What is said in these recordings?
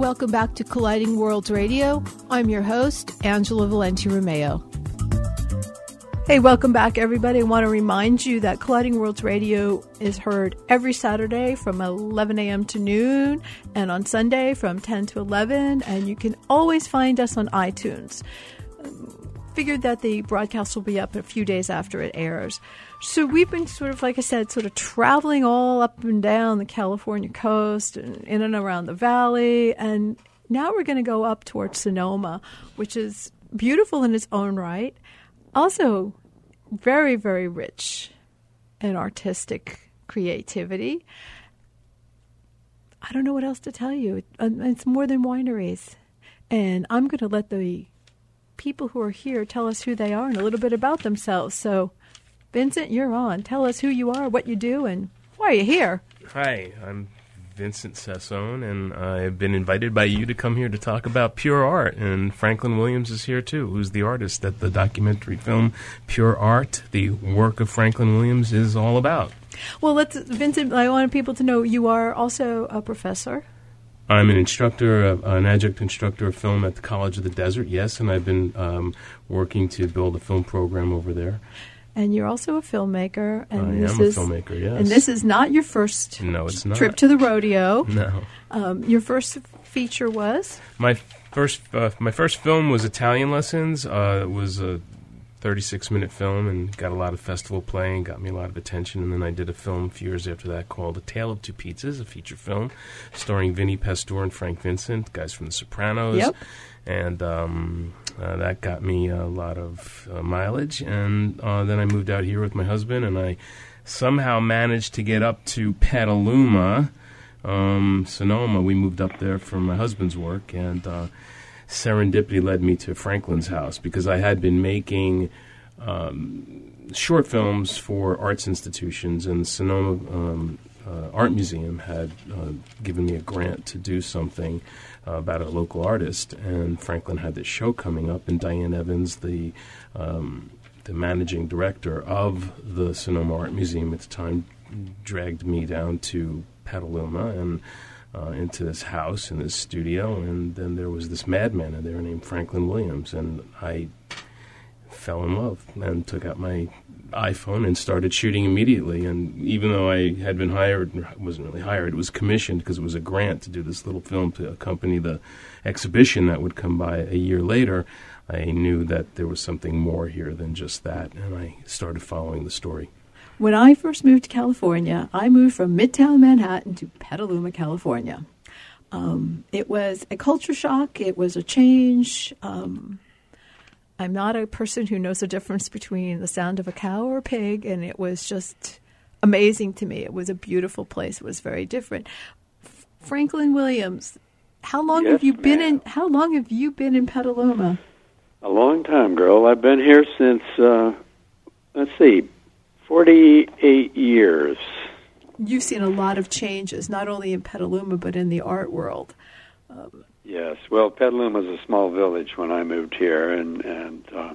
Welcome back to Colliding Worlds Radio. I'm your host, Angela Valenti Romeo. Hey, welcome back, everybody. I want to remind you that Colliding Worlds Radio is heard every Saturday from 11 a.m. to noon and on Sunday from 10 to 11. And you can always find us on iTunes. Figured that the broadcast will be up a few days after it airs. So we've been sort of, like I said, sort of traveling all up and down the California coast and in and around the valley. And now we're going to go up towards Sonoma, which is beautiful in its own right. Also, very, very rich in artistic creativity. I don't know what else to tell you. Uh, it's more than wineries. And I'm going to let the people who are here tell us who they are and a little bit about themselves. So, Vincent, you're on. Tell us who you are, what you do, and why are you here? Hi, I'm Vincent Sassone, and I've been invited by you to come here to talk about pure art. And Franklin Williams is here too, who's the artist that the documentary film Pure Art, the work of Franklin Williams, is all about. Well, let's, Vincent, I want people to know you are also a professor. I'm an instructor, an adjunct instructor of film at the College of the Desert, yes, and I've been um, working to build a film program over there and you're also a filmmaker. And I this am a is, filmmaker. Yes. And this is not your first no, it's not. trip to the rodeo. No. Um, your first feature was my first. Uh, my first film was Italian Lessons. Uh, it was a 36 minute film and got a lot of festival play and got me a lot of attention. And then I did a film a few years after that called A Tale of Two Pizzas, a feature film starring Vinnie Pastore and Frank Vincent, guys from The Sopranos. Yep. And um, uh, that got me a lot of uh, mileage. And uh, then I moved out here with my husband, and I somehow managed to get up to Petaluma, um, Sonoma. We moved up there for my husband's work, and uh, serendipity led me to Franklin's house because I had been making. Um, short films for arts institutions, and the Sonoma um, uh, Art Museum had uh, given me a grant to do something uh, about a local artist, and Franklin had this show coming up, and Diane Evans, the um, the managing director of the Sonoma Art Museum at the time, dragged me down to Petaluma and uh, into this house in this studio, and then there was this madman in there named Franklin Williams, and I fell in love and took out my iPhone and started shooting immediately. And even though I had been hired, wasn't really hired, it was commissioned because it was a grant to do this little film to accompany the exhibition that would come by a year later. I knew that there was something more here than just that, and I started following the story. When I first moved to California, I moved from Midtown Manhattan to Petaluma, California. Um, it was a culture shock. It was a change. Um, I'm not a person who knows the difference between the sound of a cow or a pig, and it was just amazing to me. It was a beautiful place. It was very different. F- Franklin Williams, how long yes, have you been in? How long have you been in Petaluma? A long time, girl. I've been here since uh, let's see, forty-eight years. You've seen a lot of changes, not only in Petaluma but in the art world. Um, Yes. Well, Petaluma was a small village when I moved here, and and uh,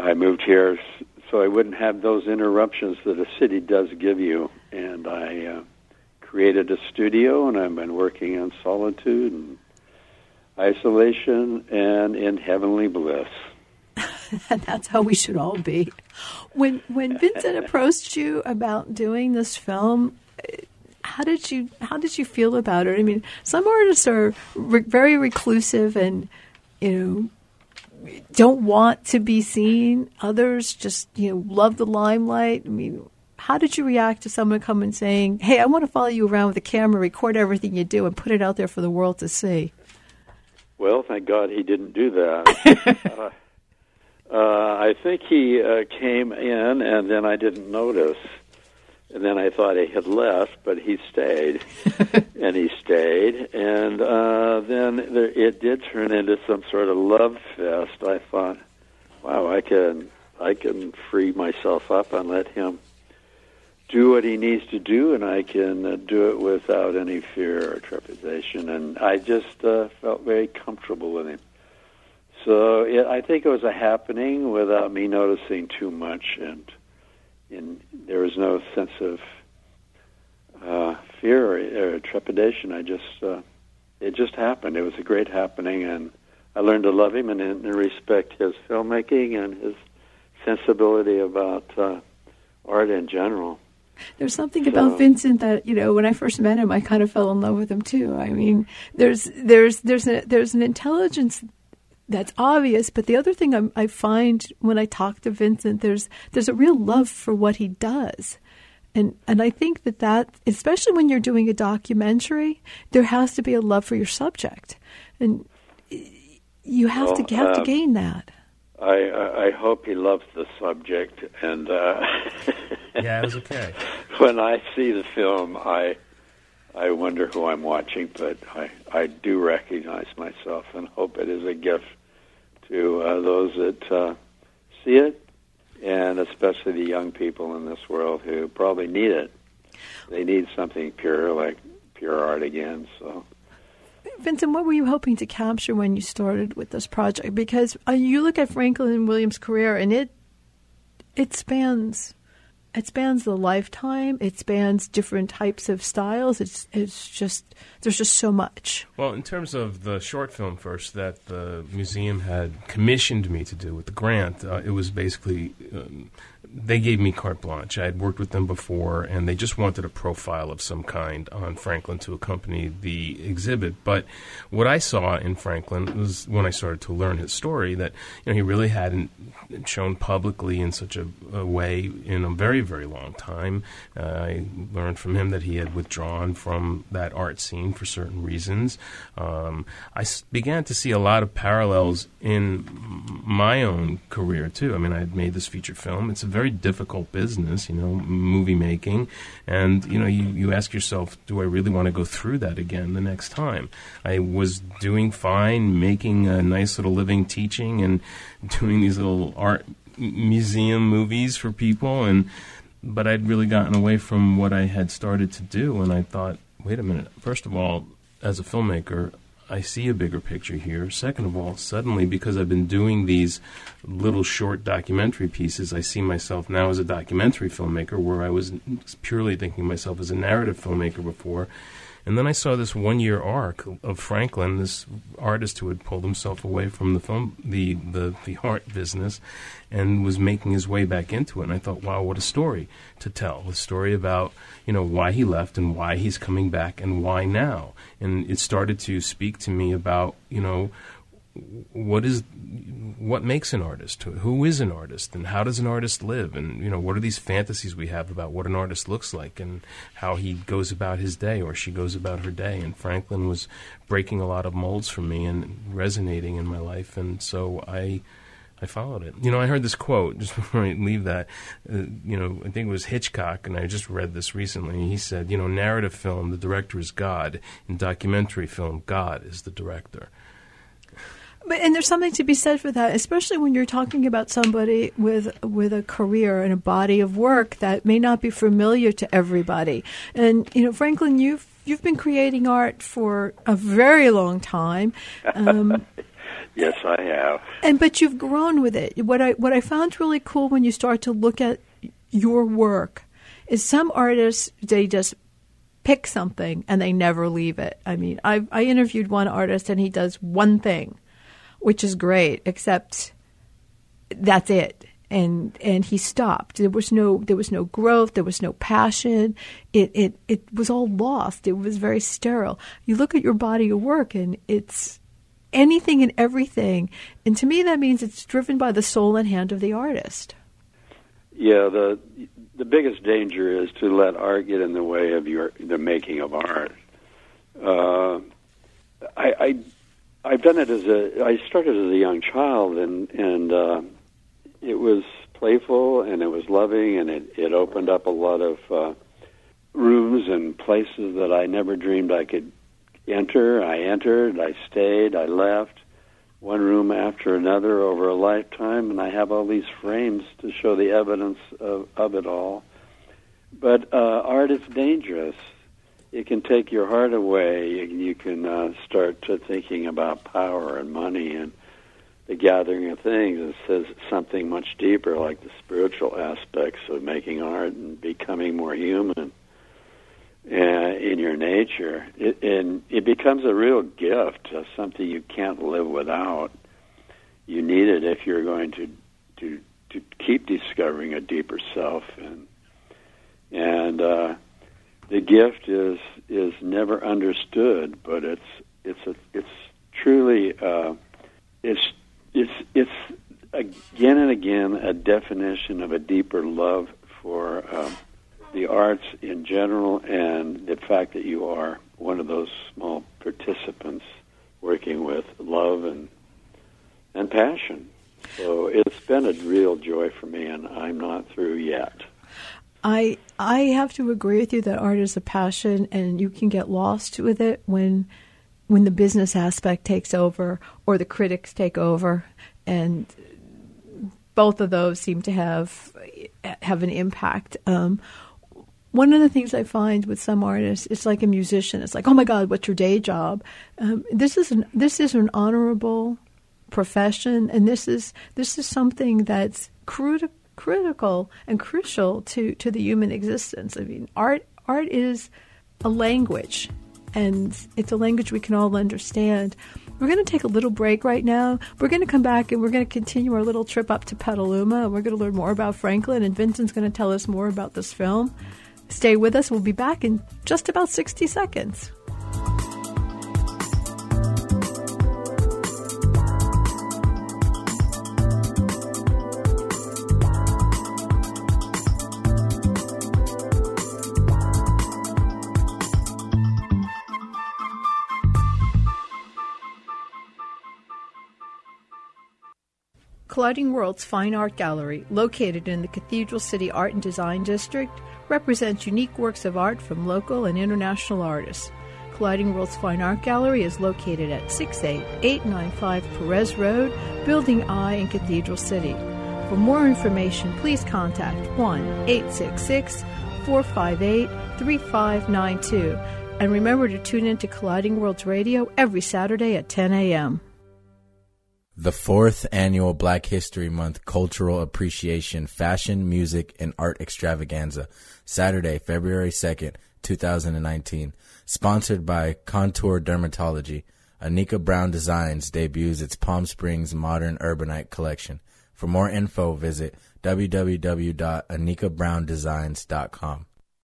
I moved here so I wouldn't have those interruptions that a city does give you. And I uh, created a studio, and I've been working in solitude and isolation and in heavenly bliss. and that's how we should all be. When when Vincent approached you about doing this film, how did you how did you feel about it? I mean, some artists are re- very reclusive and you know don't want to be seen. Others just you know love the limelight. I mean. How did you react to someone coming saying, "Hey, I want to follow you around with a camera, record everything you do, and put it out there for the world to see"? Well, thank God he didn't do that. uh, uh, I think he uh, came in, and then I didn't notice. And then I thought he had left, but he stayed, and he stayed. And uh, then there, it did turn into some sort of love fest. I thought, wow, I can, I can free myself up and let him do what he needs to do, and I can uh, do it without any fear or trepidation. And I just uh, felt very comfortable with him. So it, I think it was a happening without me noticing too much, and and there was no sense of uh, fear or, or trepidation. I just uh, it just happened. It was a great happening, and I learned to love him and, and respect his filmmaking and his sensibility about uh, art in general. There's something so, about Vincent that you know. When I first met him, I kind of fell in love with him too. I mean, there's there's there's a, there's an intelligence that's obvious. But the other thing I, I find when I talk to Vincent, there's there's a real love for what he does. And and I think that that, especially when you're doing a documentary, there has to be a love for your subject, and you have well, to have uh, to gain that. I I hope he loves the subject, and uh, yeah, it was okay. when I see the film, I I wonder who I'm watching, but I I do recognize myself and hope it is a gift to uh, those that uh, see it and especially the young people in this world who probably need it. They need something pure, like pure art again. So, Vincent, what were you hoping to capture when you started with this project? Because uh, you look at Franklin Williams' career, and it it spans it spans the lifetime. It spans different types of styles. It's it's just there's just so much. Well, in terms of the short film first that the museum had commissioned me to do with the grant, uh, it was basically um, they gave me carte blanche. I had worked with them before, and they just wanted a profile of some kind on Franklin to accompany the exhibit. But what I saw in Franklin was when I started to learn his story that you know he really hadn't shown publicly in such a, a way in a very very long time. Uh, I learned from him that he had withdrawn from that art scene for certain reasons. Um, I began to see a lot of parallels in my own career too. I mean, I had made this feature film. It's a very difficult business, you know, movie making, and you know, you, you ask yourself, do I really want to go through that again the next time? I was doing fine, making a nice little living teaching and doing these little art museum movies for people, and but I'd really gotten away from what I had started to do, and I thought, wait a minute. First of all, as a filmmaker, I see a bigger picture here. Second of all, suddenly, because I've been doing these little short documentary pieces, I see myself now as a documentary filmmaker, where I was purely thinking of myself as a narrative filmmaker before. And then I saw this one year arc of Franklin, this artist who had pulled himself away from the film, the, the, the art business, and was making his way back into it. And I thought, wow, what a story to tell. A story about, you know, why he left and why he's coming back and why now. And it started to speak to me about, you know, what is what makes an artist who is an artist and how does an artist live and you know what are these fantasies we have about what an artist looks like and how he goes about his day or she goes about her day and franklin was breaking a lot of molds for me and resonating in my life and so i I followed it. You know, I heard this quote just before I leave that. Uh, you know, I think it was Hitchcock, and I just read this recently. He said, you know, narrative film, the director is God. In documentary film, God is the director. But and there's something to be said for that, especially when you're talking about somebody with with a career and a body of work that may not be familiar to everybody. And you know, Franklin, you've you've been creating art for a very long time. Um, yes, I have. And but you've grown with it. What I what I found really cool when you start to look at your work is some artists they just pick something and they never leave it. I mean, I I interviewed one artist and he does one thing which is great, except that's it. And and he stopped. There was no there was no growth. There was no passion. It it it was all lost. It was very sterile. You look at your body of work, and it's anything and everything. And to me, that means it's driven by the soul and hand of the artist. Yeah, the the biggest danger is to let art get in the way of your the making of art. Uh, I, I I've done it as a. I started as a young child, and and uh, it was playful and it was loving, and it it opened up a lot of uh, rooms and places that I never dreamed I could enter. I entered, I stayed, I left, one room after another over a lifetime, and I have all these frames to show the evidence of, of it all. But uh, art is dangerous it can take your heart away. You, can uh, start to thinking about power and money and the gathering of things. It says something much deeper, like the spiritual aspects of making art and becoming more human. uh, in your nature, and it becomes a real gift, uh, something you can't live without. You need it if you're going to to to keep discovering a deeper self, and and uh, the gift is is never understood, but it's it's a it's truly uh, it's it's it's again and again a definition of a deeper love for um, the arts in general, and the fact that you are one of those small participants working with love and and passion. So it's been a real joy for me, and I'm not through yet. I I have to agree with you that art is a passion, and you can get lost with it when when the business aspect takes over or the critics take over, and both of those seem to have have an impact. Um, one of the things I find with some artists, it's like a musician. It's like, oh my God, what's your day job? Um, this is an this is an honorable profession, and this is this is something that's critical critical and crucial to, to the human existence. I mean, art art is a language, and it's a language we can all understand. We're going to take a little break right now. We're going to come back and we're going to continue our little trip up to Petaluma. And we're going to learn more about Franklin, and Vincent's going to tell us more about this film. Stay with us. We'll be back in just about 60 seconds. Colliding Worlds Fine Art Gallery, located in the Cathedral City Art and Design District, represents unique works of art from local and international artists. Colliding Worlds Fine Art Gallery is located at 68895 Perez Road, Building I in Cathedral City. For more information, please contact 1 866 458 3592. And remember to tune in to Colliding Worlds Radio every Saturday at 10 a.m. The fourth annual Black History Month Cultural Appreciation Fashion, Music, and Art Extravaganza, Saturday, February 2nd, 2019. Sponsored by Contour Dermatology. Anika Brown Designs debuts its Palm Springs Modern Urbanite collection. For more info, visit www.anikabrowndesigns.com.